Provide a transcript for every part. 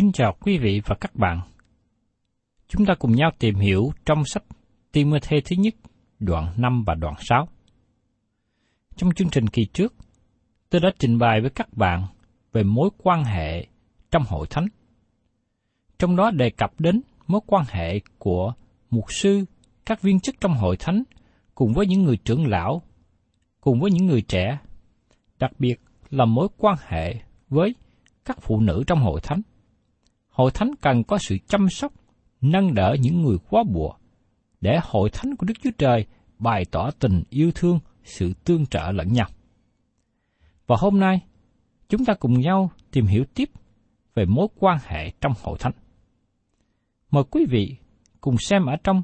Kính chào quý vị và các bạn. Chúng ta cùng nhau tìm hiểu trong sách Timothy thứ nhất, đoạn 5 và đoạn 6. Trong chương trình kỳ trước, tôi đã trình bày với các bạn về mối quan hệ trong hội thánh. Trong đó đề cập đến mối quan hệ của mục sư, các viên chức trong hội thánh cùng với những người trưởng lão, cùng với những người trẻ, đặc biệt là mối quan hệ với các phụ nữ trong hội thánh. Hội thánh cần có sự chăm sóc, nâng đỡ những người quá bùa, để hội thánh của Đức Chúa Trời bày tỏ tình yêu thương, sự tương trợ lẫn nhau. Và hôm nay, chúng ta cùng nhau tìm hiểu tiếp về mối quan hệ trong hội thánh. Mời quý vị cùng xem ở trong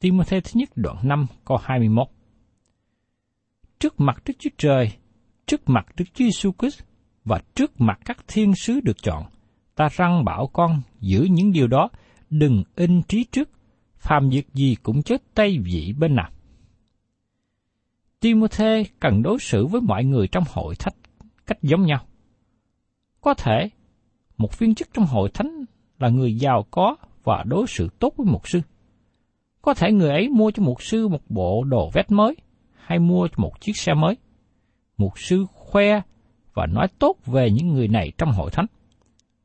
Timothy thứ nhất đoạn 5 câu 21. Trước mặt Đức Chúa Trời, trước mặt Đức Chúa Jesus Christ và trước mặt các thiên sứ được chọn, ta răng bảo con giữ những điều đó, đừng in trí trước, phàm việc gì cũng chết tay vị bên nào. Timothy cần đối xử với mọi người trong hội thánh cách giống nhau. Có thể, một viên chức trong hội thánh là người giàu có và đối xử tốt với mục sư. Có thể người ấy mua cho mục sư một bộ đồ vest mới hay mua cho một chiếc xe mới. Mục sư khoe và nói tốt về những người này trong hội thánh.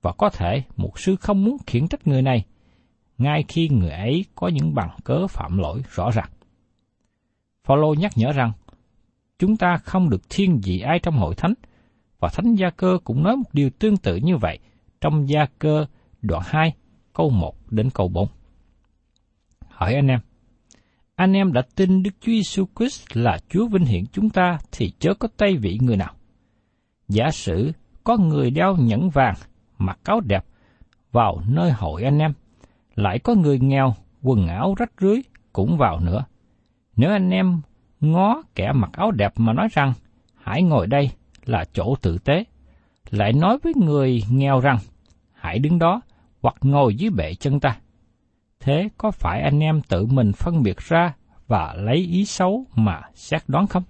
Và có thể mục sư không muốn khiển trách người này, ngay khi người ấy có những bằng cớ phạm lỗi rõ ràng. Phaolô nhắc nhở rằng, chúng ta không được thiên vị ai trong hội thánh, và Thánh Gia Cơ cũng nói một điều tương tự như vậy trong Gia Cơ đoạn 2, câu 1 đến câu 4. Hỏi anh em, anh em đã tin Đức Chúa Giêsu Christ là Chúa vinh hiển chúng ta thì chớ có tay vị người nào. Giả sử có người đeo nhẫn vàng, mặc áo đẹp vào nơi hội anh em, lại có người nghèo, quần áo rách rưới cũng vào nữa. Nếu anh em ngó kẻ mặc áo đẹp mà nói rằng, hãy ngồi đây là chỗ tử tế, lại nói với người nghèo rằng, hãy đứng đó hoặc ngồi dưới bệ chân ta. Thế có phải anh em tự mình phân biệt ra và lấy ý xấu mà xét đoán không?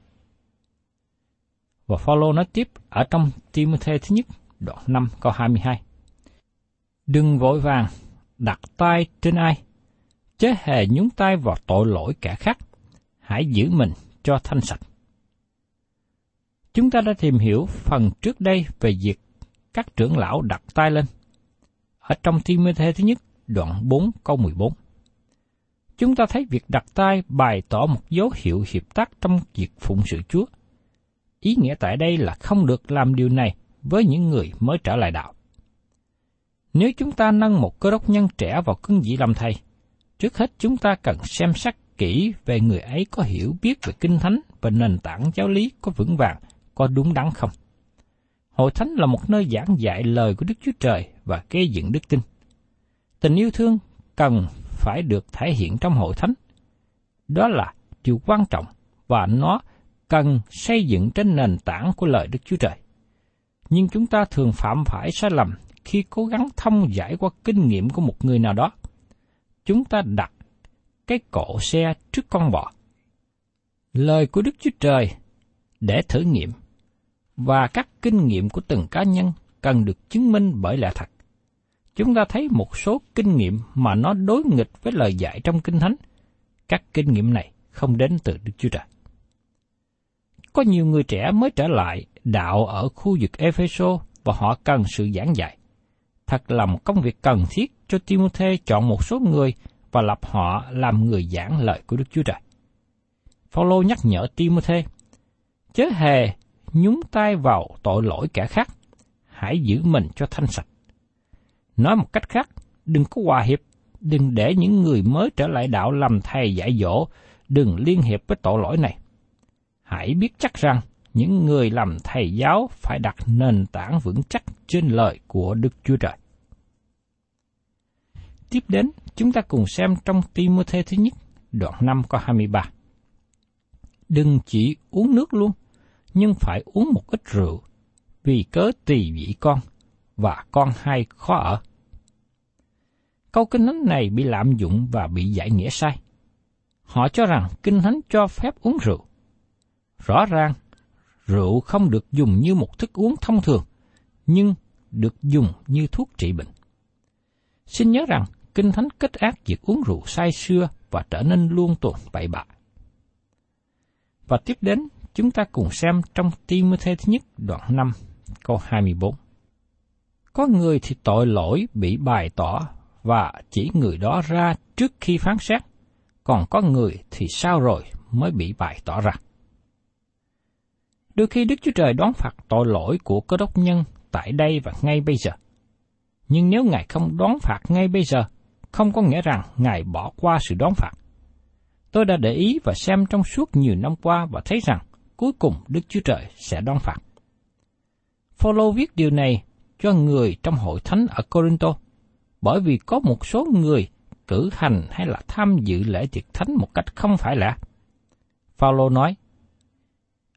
Và Phaolô nói tiếp ở trong Timothy thứ nhất, đoạn 5 câu 22. Đừng vội vàng đặt tay trên ai, chớ hề nhúng tay vào tội lỗi kẻ khác, hãy giữ mình cho thanh sạch. Chúng ta đã tìm hiểu phần trước đây về việc các trưởng lão đặt tay lên. ở trong Timothy thứ nhất, đoạn 4 câu 14. Chúng ta thấy việc đặt tay bày tỏ một dấu hiệu hiệp tác trong việc phụng sự Chúa. Ý nghĩa tại đây là không được làm điều này với những người mới trở lại đạo. Nếu chúng ta nâng một cơ đốc nhân trẻ vào cương vị làm thầy, trước hết chúng ta cần xem xét kỹ về người ấy có hiểu biết về kinh thánh và nền tảng giáo lý có vững vàng, có đúng đắn không. Hội thánh là một nơi giảng dạy lời của Đức Chúa Trời và gây dựng đức tin. Tình yêu thương cần phải được thể hiện trong hội thánh. Đó là điều quan trọng và nó cần xây dựng trên nền tảng của lời Đức Chúa Trời. Nhưng chúng ta thường phạm phải sai lầm khi cố gắng thông giải qua kinh nghiệm của một người nào đó. Chúng ta đặt cái cổ xe trước con bò. Lời của Đức Chúa Trời để thử nghiệm và các kinh nghiệm của từng cá nhân cần được chứng minh bởi lẽ thật. Chúng ta thấy một số kinh nghiệm mà nó đối nghịch với lời dạy trong Kinh Thánh. Các kinh nghiệm này không đến từ Đức Chúa Trời. Có nhiều người trẻ mới trở lại đạo ở khu vực Epheso và họ cần sự giảng dạy. Thật là một công việc cần thiết cho Timothy chọn một số người và lập họ làm người giảng lời của Đức Chúa Trời. Phaolô nhắc nhở Timothy, chớ hề nhúng tay vào tội lỗi kẻ khác, hãy giữ mình cho thanh sạch. Nói một cách khác, đừng có hòa hiệp, đừng để những người mới trở lại đạo làm thầy dạy dỗ, đừng liên hiệp với tội lỗi này. Hãy biết chắc rằng những người làm thầy giáo phải đặt nền tảng vững chắc trên lời của Đức Chúa Trời. Tiếp đến, chúng ta cùng xem trong Timothée thứ nhất, đoạn 5 câu 23. Đừng chỉ uống nước luôn, nhưng phải uống một ít rượu, vì cớ tùy vị con, và con hay khó ở. Câu kinh thánh này bị lạm dụng và bị giải nghĩa sai. Họ cho rằng kinh thánh cho phép uống rượu. Rõ ràng, rượu không được dùng như một thức uống thông thường, nhưng được dùng như thuốc trị bệnh. Xin nhớ rằng, Kinh Thánh kết ác việc uống rượu say xưa và trở nên luôn tuần bậy bạ. Và tiếp đến, chúng ta cùng xem trong Timothy thứ nhất đoạn 5, câu 24. Có người thì tội lỗi bị bày tỏ và chỉ người đó ra trước khi phán xét, còn có người thì sao rồi mới bị bày tỏ ra. Đôi khi Đức Chúa Trời đón phạt tội lỗi của cơ đốc nhân tại đây và ngay bây giờ. Nhưng nếu Ngài không đón phạt ngay bây giờ, không có nghĩa rằng Ngài bỏ qua sự đón phạt. Tôi đã để ý và xem trong suốt nhiều năm qua và thấy rằng cuối cùng Đức Chúa Trời sẽ đón phạt. Phaolô viết điều này cho người trong hội thánh ở Corinto, bởi vì có một số người cử hành hay là tham dự lễ tiệc thánh một cách không phải lẽ. Phaolô nói,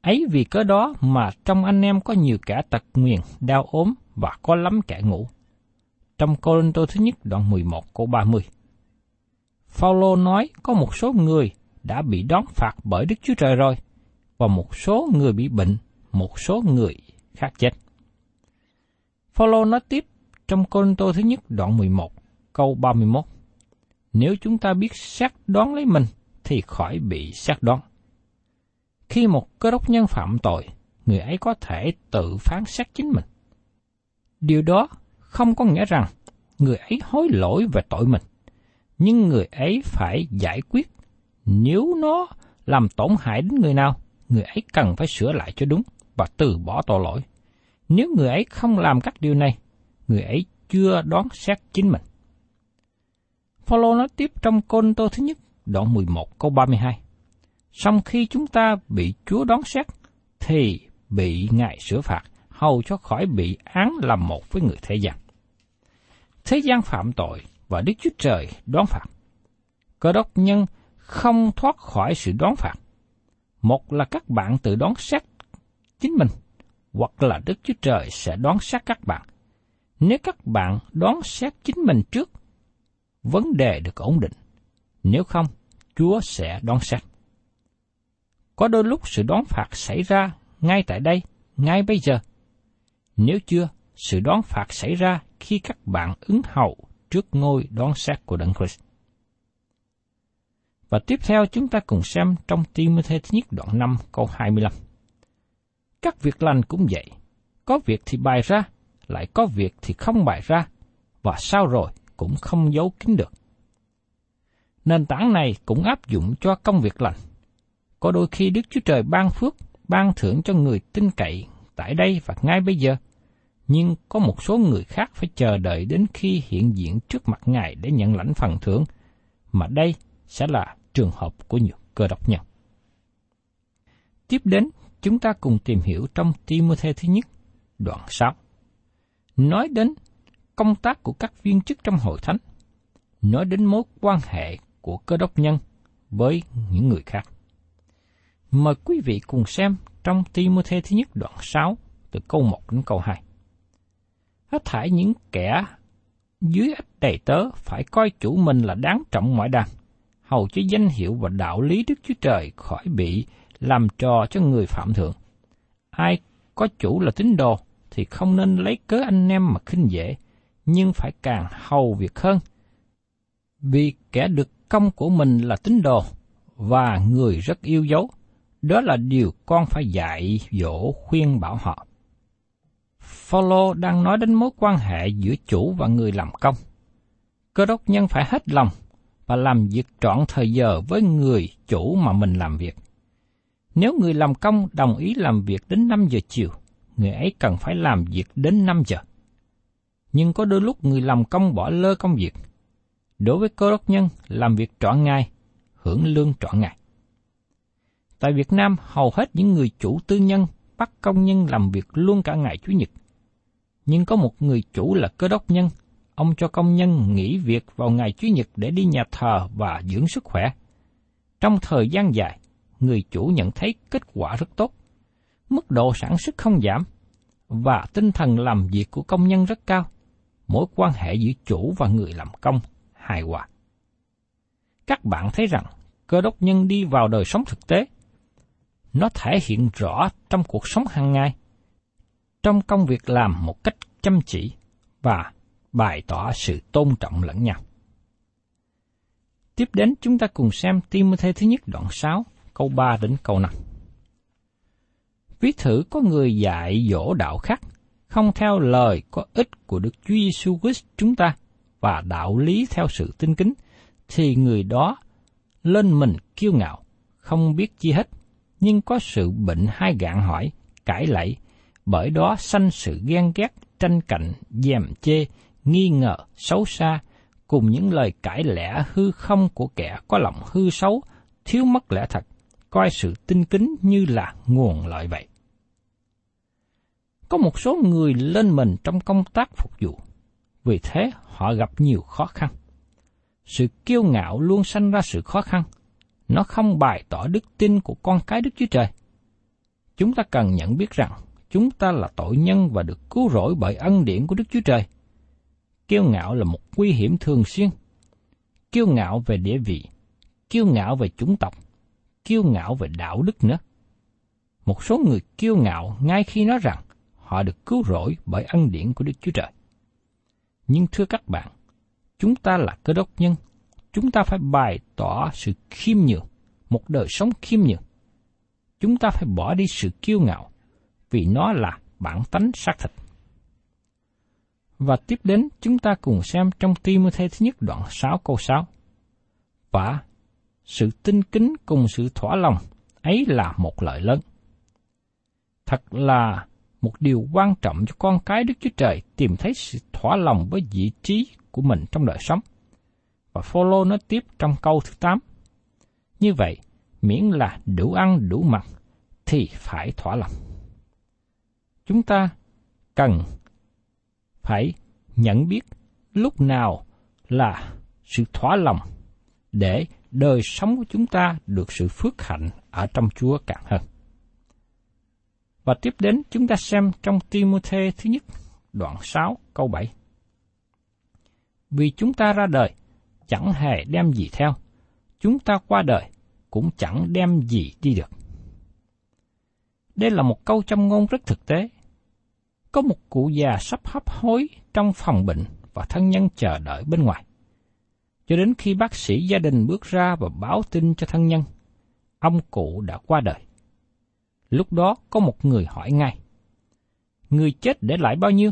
ấy vì cớ đó mà trong anh em có nhiều kẻ tật nguyền, đau ốm và có lắm kẻ ngủ trong Cô-rin-tô thứ nhất đoạn 11 câu 30. Phaolô nói có một số người đã bị đón phạt bởi Đức Chúa Trời rồi, và một số người bị bệnh, một số người khác chết. Phaolô nói tiếp trong Cô-rin-tô thứ nhất đoạn 11 câu 31. Nếu chúng ta biết xét đoán lấy mình thì khỏi bị xét đoán. Khi một cơ đốc nhân phạm tội, người ấy có thể tự phán xét chính mình. Điều đó không có nghĩa rằng người ấy hối lỗi về tội mình, nhưng người ấy phải giải quyết. Nếu nó làm tổn hại đến người nào, người ấy cần phải sửa lại cho đúng và từ bỏ tội lỗi. Nếu người ấy không làm các điều này, người ấy chưa đoán xét chính mình. Phaolô nói tiếp trong Côn Tô thứ nhất, đoạn 11 câu 32. Sau khi chúng ta bị Chúa đoán xét, thì bị Ngài sửa phạt, hầu cho khỏi bị án làm một với người thế gian. Thế gian phạm tội và Đức Chúa Trời đoán phạt. Cơ đốc nhân không thoát khỏi sự đoán phạt. Một là các bạn tự đoán xét chính mình, hoặc là Đức Chúa Trời sẽ đoán xét các bạn. Nếu các bạn đoán xét chính mình trước, vấn đề được ổn định. Nếu không, Chúa sẽ đoán xét. Có đôi lúc sự đoán phạt xảy ra ngay tại đây, ngay bây giờ. Nếu chưa, sự đoán phạt xảy ra khi các bạn ứng hậu trước ngôi đoán xét của Đấng Christ. Và tiếp theo chúng ta cùng xem trong Timothy thứ nhất đoạn 5 câu 25. Các việc lành cũng vậy, có việc thì bày ra, lại có việc thì không bày ra, và sau rồi cũng không giấu kín được. Nền tảng này cũng áp dụng cho công việc lành. Có đôi khi Đức Chúa Trời ban phước, ban thưởng cho người tin cậy tại đây và ngay bây giờ, nhưng có một số người khác phải chờ đợi đến khi hiện diện trước mặt Ngài để nhận lãnh phần thưởng, mà đây sẽ là trường hợp của nhiều cơ đốc nhân. Tiếp đến, chúng ta cùng tìm hiểu trong Timothy thứ nhất, đoạn 6. Nói đến công tác của các viên chức trong hội thánh, nói đến mối quan hệ của cơ đốc nhân với những người khác. Mời quý vị cùng xem trong Timothy thứ nhất đoạn 6 từ câu 1 đến câu 2. Hết thải những kẻ dưới ách đầy tớ phải coi chủ mình là đáng trọng mọi đàn, hầu cho danh hiệu và đạo lý Đức Chúa Trời khỏi bị làm trò cho người phạm thượng. Ai có chủ là tín đồ thì không nên lấy cớ anh em mà khinh dễ, nhưng phải càng hầu việc hơn. Vì kẻ được công của mình là tín đồ và người rất yêu dấu, đó là điều con phải dạy dỗ khuyên bảo họ. Phaolô đang nói đến mối quan hệ giữa chủ và người làm công. Cơ đốc nhân phải hết lòng và làm việc trọn thời giờ với người chủ mà mình làm việc. Nếu người làm công đồng ý làm việc đến 5 giờ chiều, người ấy cần phải làm việc đến 5 giờ. Nhưng có đôi lúc người làm công bỏ lơ công việc. Đối với cơ đốc nhân, làm việc trọn ngày, hưởng lương trọn ngày. Tại Việt Nam, hầu hết những người chủ tư nhân bắt công nhân làm việc luôn cả ngày Chủ nhật. Nhưng có một người chủ là cơ đốc nhân, ông cho công nhân nghỉ việc vào ngày Chủ nhật để đi nhà thờ và dưỡng sức khỏe. Trong thời gian dài, người chủ nhận thấy kết quả rất tốt. Mức độ sản xuất không giảm, và tinh thần làm việc của công nhân rất cao. Mối quan hệ giữa chủ và người làm công hài hòa. Các bạn thấy rằng cơ đốc nhân đi vào đời sống thực tế. Nó thể hiện rõ trong cuộc sống hàng ngày, trong công việc làm một cách chăm chỉ và bày tỏ sự tôn trọng lẫn nhau. Tiếp đến chúng ta cùng xem Timothy thứ nhất đoạn 6, câu 3 đến câu 5. Ví thử có người dạy dỗ đạo khác, không theo lời có ích của Đức Chúa Giêsu Christ chúng ta và đạo lý theo sự tinh kính, thì người đó lên mình kiêu ngạo, không biết chi hết, nhưng có sự bệnh hai gạn hỏi, cãi lẫy, bởi đó sanh sự ghen ghét, tranh cạnh, dèm chê, nghi ngờ, xấu xa, cùng những lời cãi lẽ hư không của kẻ có lòng hư xấu, thiếu mất lẽ thật, coi sự tinh kính như là nguồn lợi vậy. Có một số người lên mình trong công tác phục vụ, vì thế họ gặp nhiều khó khăn. Sự kiêu ngạo luôn sanh ra sự khó khăn. Nó không bày tỏ đức tin của con cái Đức Chúa Trời. Chúng ta cần nhận biết rằng chúng ta là tội nhân và được cứu rỗi bởi ân điển của Đức Chúa Trời. Kiêu ngạo là một nguy hiểm thường xuyên. Kiêu ngạo về địa vị, kiêu ngạo về chủng tộc, kiêu ngạo về đạo đức nữa. Một số người kiêu ngạo ngay khi nói rằng họ được cứu rỗi bởi ân điển của Đức Chúa Trời. Nhưng thưa các bạn, chúng ta là cơ đốc nhân, chúng ta phải bày tỏ sự khiêm nhường, một đời sống khiêm nhường. Chúng ta phải bỏ đi sự kiêu ngạo, vì nó là bản tánh xác thịt. Và tiếp đến chúng ta cùng xem trong Timothy thứ nhất đoạn 6 câu 6. Và sự tinh kính cùng sự thỏa lòng ấy là một lợi lớn. Thật là một điều quan trọng cho con cái Đức Chúa Trời tìm thấy sự thỏa lòng với vị trí của mình trong đời sống. Và Phaolô nói tiếp trong câu thứ 8. Như vậy, miễn là đủ ăn đủ mặc thì phải thỏa lòng. Chúng ta cần phải nhận biết lúc nào là sự thỏa lòng để đời sống của chúng ta được sự phước hạnh ở trong Chúa càng hơn. Và tiếp đến chúng ta xem trong Timôthê thứ nhất, đoạn 6, câu 7. Vì chúng ta ra đời, chẳng hề đem gì theo, chúng ta qua đời, cũng chẳng đem gì đi được. Đây là một câu châm ngôn rất thực tế. Có một cụ già sắp hấp hối trong phòng bệnh và thân nhân chờ đợi bên ngoài. Cho đến khi bác sĩ gia đình bước ra và báo tin cho thân nhân, ông cụ đã qua đời. Lúc đó có một người hỏi ngay, Người chết để lại bao nhiêu?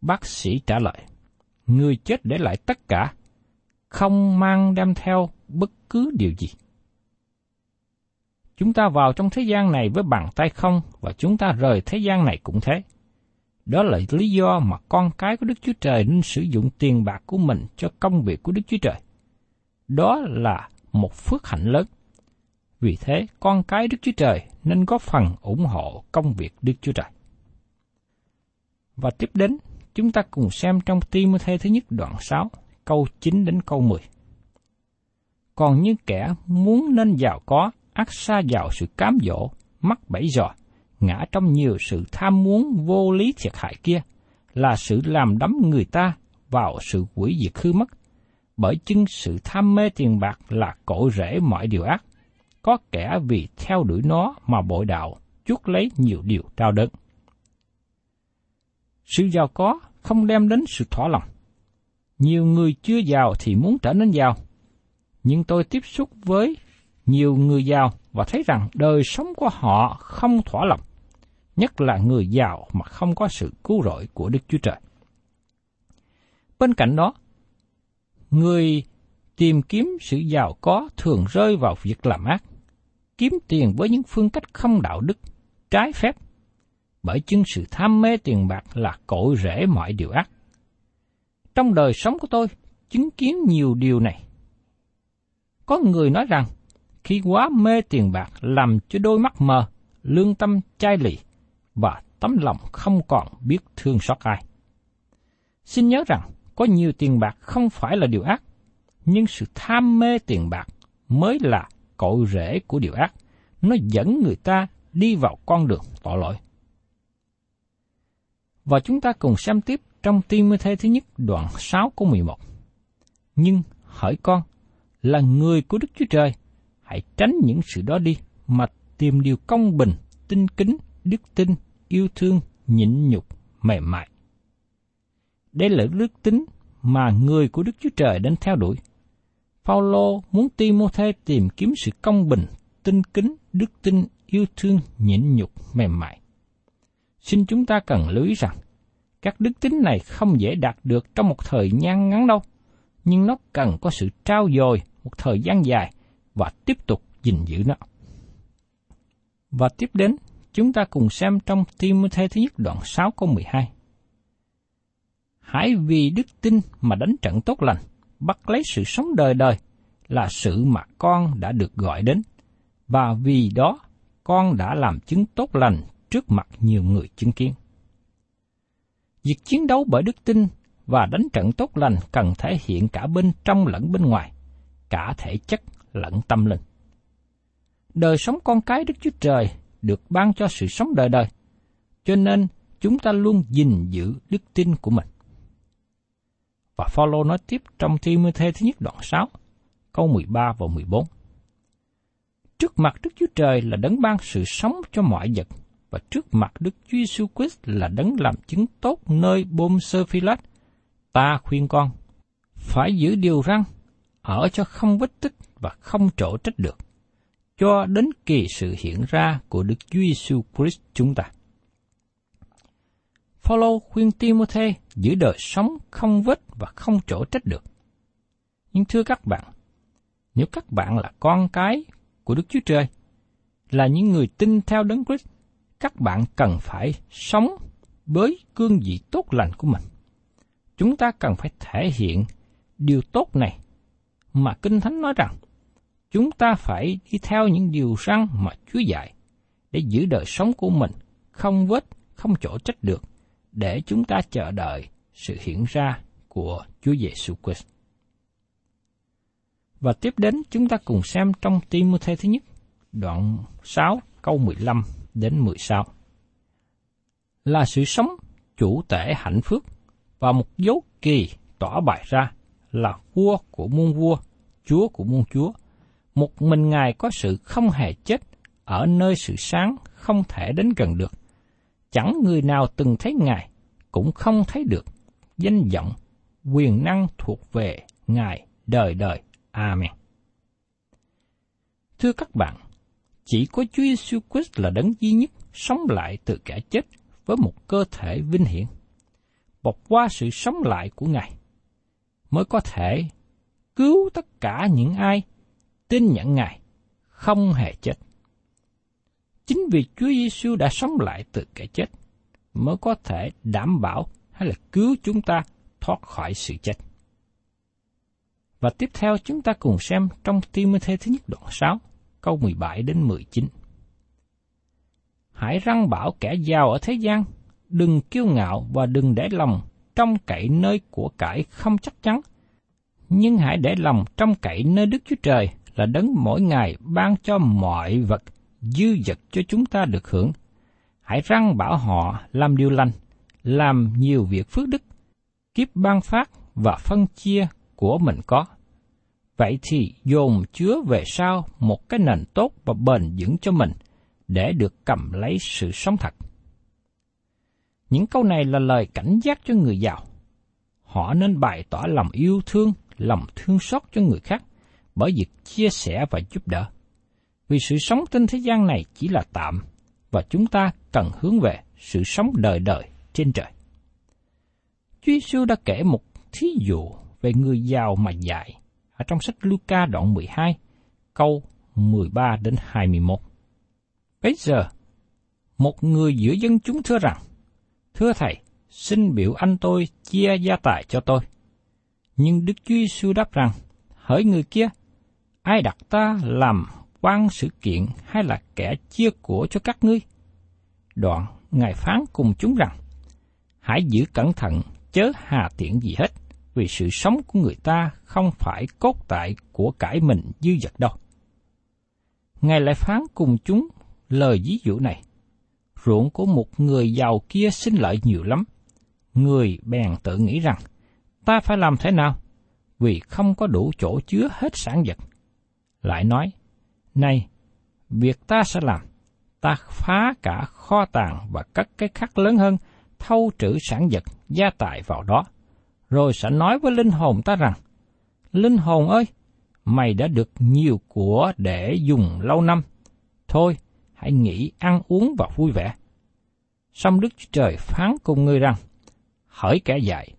Bác sĩ trả lời, người chết để lại tất cả, không mang đem theo bất cứ điều gì. Chúng ta vào trong thế gian này với bàn tay không và chúng ta rời thế gian này cũng thế. Đó là lý do mà con cái của Đức Chúa Trời nên sử dụng tiền bạc của mình cho công việc của Đức Chúa Trời. Đó là một phước hạnh lớn. Vì thế, con cái Đức Chúa Trời nên có phần ủng hộ công việc Đức Chúa Trời. Và tiếp đến, chúng ta cùng xem trong Timothée thứ nhất đoạn 6, câu 9 đến câu 10. Còn như kẻ muốn nên giàu có, ắt xa vào sự cám dỗ, mắc bẫy giò, ngã trong nhiều sự tham muốn vô lý thiệt hại kia, là sự làm đắm người ta vào sự quỷ diệt hư mất. Bởi chứng sự tham mê tiền bạc là cổ rễ mọi điều ác. Có kẻ vì theo đuổi nó mà bội đạo, chuốc lấy nhiều điều trao đớn. Sự giàu có không đem đến sự thỏa lòng. Nhiều người chưa giàu thì muốn trở nên giàu. Nhưng tôi tiếp xúc với nhiều người giàu và thấy rằng đời sống của họ không thỏa lòng, nhất là người giàu mà không có sự cứu rỗi của Đức Chúa Trời. Bên cạnh đó, người tìm kiếm sự giàu có thường rơi vào việc làm ác, kiếm tiền với những phương cách không đạo đức, trái phép, bởi chứng sự tham mê tiền bạc là cội rễ mọi điều ác. Trong đời sống của tôi, chứng kiến nhiều điều này. Có người nói rằng, khi quá mê tiền bạc làm cho đôi mắt mờ, lương tâm chai lì và tấm lòng không còn biết thương xót ai. Xin nhớ rằng, có nhiều tiền bạc không phải là điều ác, nhưng sự tham mê tiền bạc mới là cội rễ của điều ác. Nó dẫn người ta đi vào con đường tội lỗi. Và chúng ta cùng xem tiếp trong Timothy thứ nhất đoạn 6 câu 11. Nhưng hỏi con, là người của Đức Chúa Trời, hãy tránh những sự đó đi, mà tìm điều công bình, tinh kính, đức tin, yêu thương, nhịn nhục, mềm mại. Đây là đức tính mà người của Đức Chúa Trời đến theo đuổi. Phaolô muốn Timôthê tìm kiếm sự công bình, tinh kính, đức tin, yêu thương, nhịn nhục, mềm mại. Xin chúng ta cần lưu ý rằng, các đức tính này không dễ đạt được trong một thời gian ngắn đâu, nhưng nó cần có sự trao dồi một thời gian dài và tiếp tục gìn giữ nó. Và tiếp đến, chúng ta cùng xem trong Timothy thứ nhất đoạn 6 câu 12. Hãy vì đức tin mà đánh trận tốt lành, bắt lấy sự sống đời đời, là sự mà con đã được gọi đến, và vì đó con đã làm chứng tốt lành trước mặt nhiều người chứng kiến. Việc chiến đấu bởi đức tin và đánh trận tốt lành cần thể hiện cả bên trong lẫn bên ngoài, cả thể chất lẫn tâm linh. Đời sống con cái Đức Chúa Trời được ban cho sự sống đời đời, cho nên chúng ta luôn gìn giữ đức tin của mình. Và Phaolô nói tiếp trong Thi-mơ-thê thứ nhất đoạn 6, câu 13 và 14. Trước mặt Đức Chúa Trời là đấng ban sự sống cho mọi vật, và trước mặt Đức Chúa Giêsu Christ là đấng làm chứng tốt nơi bôm sơ phi lát. Ta khuyên con, phải giữ điều răng, ở cho không vết tích và không trổ trách được, cho đến kỳ sự hiện ra của Đức Chúa Giêsu Christ chúng ta. Phaolô khuyên Timôthê giữ đời sống không vết và không trổ trách được. Nhưng thưa các bạn, nếu các bạn là con cái của Đức Chúa Trời, là những người tin theo Đấng Christ, các bạn cần phải sống với cương vị tốt lành của mình. Chúng ta cần phải thể hiện điều tốt này mà Kinh Thánh nói rằng chúng ta phải đi theo những điều răn mà Chúa dạy để giữ đời sống của mình không vết, không chỗ trách được để chúng ta chờ đợi sự hiện ra của Chúa Giêsu Christ. Và tiếp đến chúng ta cùng xem trong Timôthê thứ nhất, đoạn 6 câu 15 đến 16. Là sự sống chủ tể hạnh phúc và một dấu kỳ tỏ bài ra là vua của muôn vua, chúa của muôn chúa. Một mình Ngài có sự không hề chết ở nơi sự sáng không thể đến gần được. Chẳng người nào từng thấy Ngài, cũng không thấy được. Danh vọng, quyền năng thuộc về Ngài đời đời. Amen. Thưa các bạn, chỉ có Chúa Giêsu Christ là đấng duy nhất sống lại từ kẻ chết với một cơ thể vinh hiển. Bọc qua sự sống lại của Ngài, mới có thể cứu tất cả những ai tin nhận Ngài không hề chết. Chính vì Chúa Giêsu đã sống lại từ kẻ chết mới có thể đảm bảo hay là cứu chúng ta thoát khỏi sự chết. Và tiếp theo chúng ta cùng xem trong Timothy thứ nhất đoạn 6, câu 17 đến 19. Hãy răng bảo kẻ giàu ở thế gian, đừng kiêu ngạo và đừng để lòng trong cậy nơi của cải không chắc chắn, nhưng hãy để lòng trong cậy nơi Đức Chúa Trời là đấng mỗi ngày ban cho mọi vật dư dật cho chúng ta được hưởng. Hãy răng bảo họ làm điều lành, làm nhiều việc phước đức, kiếp ban phát và phân chia của mình có. Vậy thì dồn chứa về sau một cái nền tốt và bền vững cho mình, để được cầm lấy sự sống thật. Những câu này là lời cảnh giác cho người giàu. Họ nên bày tỏ lòng yêu thương, lòng thương xót cho người khác bởi việc chia sẻ và giúp đỡ. Vì sự sống trên thế gian này chỉ là tạm, và chúng ta cần hướng về sự sống đời đời trên trời. Chúa Giêsu đã kể một thí dụ về người giàu mà dạy ở trong sách Luca đoạn 12, câu 13 đến 21. Bây giờ, một người giữa dân chúng thưa rằng, Thưa Thầy, xin biểu anh tôi chia gia tài cho tôi. Nhưng Đức Chúa Giêsu đáp rằng, hỡi người kia, ai đặt ta làm quan sự kiện hay là kẻ chia của cho các ngươi? Đoạn, Ngài phán cùng chúng rằng, hãy giữ cẩn thận, chớ hà tiện gì hết, vì sự sống của người ta không phải cốt tại của cải mình dư dật đâu. Ngài lại phán cùng chúng lời ví dụ này. Ruộng của một người giàu kia sinh lợi nhiều lắm. Người bèn tự nghĩ rằng, ta phải làm thế nào? Vì không có đủ chỗ chứa hết sản vật. Lại nói, này, việc ta sẽ làm, ta phá cả kho tàng và cất cái khắc lớn hơn, thâu trữ sản vật, gia tài vào đó. Rồi sẽ nói với linh hồn ta rằng, Linh hồn ơi, mày đã được nhiều của để dùng lâu năm. Thôi, hãy nghỉ ăn uống và vui vẻ. Xong Đức Chúa Trời phán cùng ngươi rằng, hỡi kẻ dạy,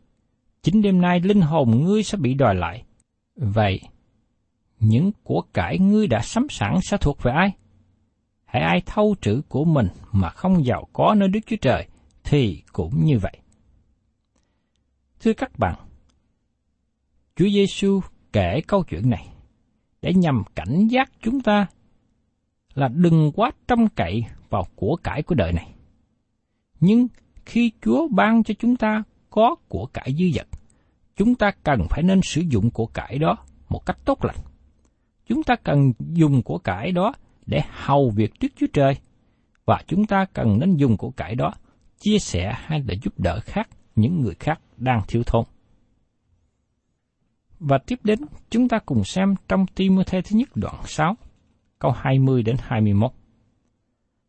chính đêm nay linh hồn ngươi sẽ bị đòi lại. Vậy, những của cải ngươi đã sắm sẵn sẽ thuộc về ai? Hãy ai thâu trữ của mình mà không giàu có nơi Đức Chúa Trời, thì cũng như vậy. Thưa các bạn, Chúa Giêsu kể câu chuyện này để nhằm cảnh giác chúng ta là đừng quá trông cậy vào của cải của đời này. Nhưng khi Chúa ban cho chúng ta có của cải dư dật, chúng ta cần phải nên sử dụng của cải đó một cách tốt lành. Chúng ta cần dùng của cải đó để hầu việc trước Chúa Trời, và chúng ta cần nên dùng của cải đó chia sẻ hay là giúp đỡ khác những người khác đang thiếu thốn. Và tiếp đến, chúng ta cùng xem trong Timothée thứ nhất đoạn 6, câu 20 đến 21.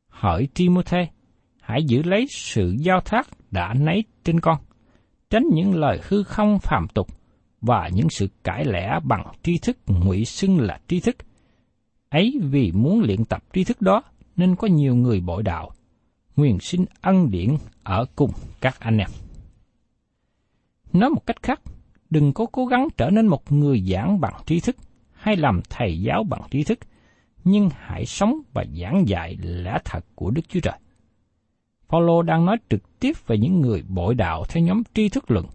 Hỡi Timothée, hãy giữ lấy sự giao thác đã nấy trên con, tránh những lời hư không phàm tục và những sự cãi lẽ bằng tri thức ngụy xưng là tri thức. Ấy vì muốn luyện tập tri thức đó nên có nhiều người bội đạo, nguyện xin ân điển ở cùng các anh em. Nói một cách khác, đừng có cố gắng trở nên một người giảng bằng tri thức hay làm thầy giáo bằng tri thức, nhưng hãy sống và giảng dạy lẽ thật của Đức Chúa Trời. Paulo đang nói trực tiếp về những người bội đạo theo nhóm tri thức luận,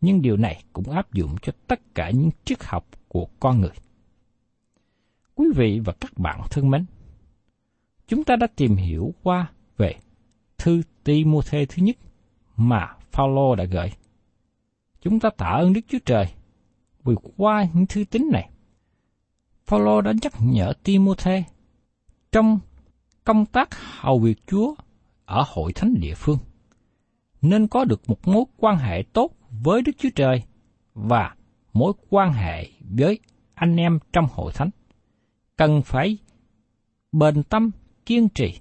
nhưng điều này cũng áp dụng cho tất cả những triết học của con người. Quý vị và các bạn thân mến, chúng ta đã tìm hiểu qua về thư Timothée thứ nhất mà Paulo đã gửi. Chúng ta tạ ơn Đức Chúa Trời vì qua những thư tín này, phaolô đã nhắc nhở Timôthê trong công tác hầu việc Chúa ở hội thánh địa phương nên có được một mối quan hệ tốt với Đức Chúa Trời và mối quan hệ với anh em trong hội thánh. Cần phải bền tâm, kiên trì,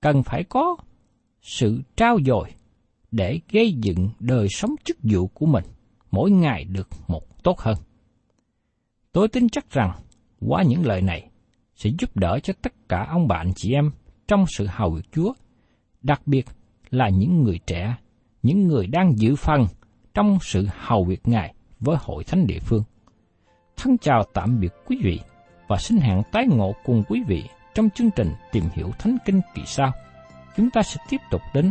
cần phải có sự trao dồi để gây dựng đời sống chức vụ của mình mỗi ngày được một tốt hơn. Tôi tin chắc rằng qua những lời này sẽ giúp đỡ cho tất cả ông bạn chị em trong sự hầu việc Chúa, đặc biệt là những người trẻ, những người đang giữ phần trong sự hầu việc Ngài với hội thánh địa phương. Thân chào tạm biệt quý vị và xin hẹn tái ngộ cùng quý vị trong chương trình tìm hiểu Thánh Kinh kỳ sau. Chúng ta sẽ tiếp tục đến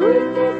dulces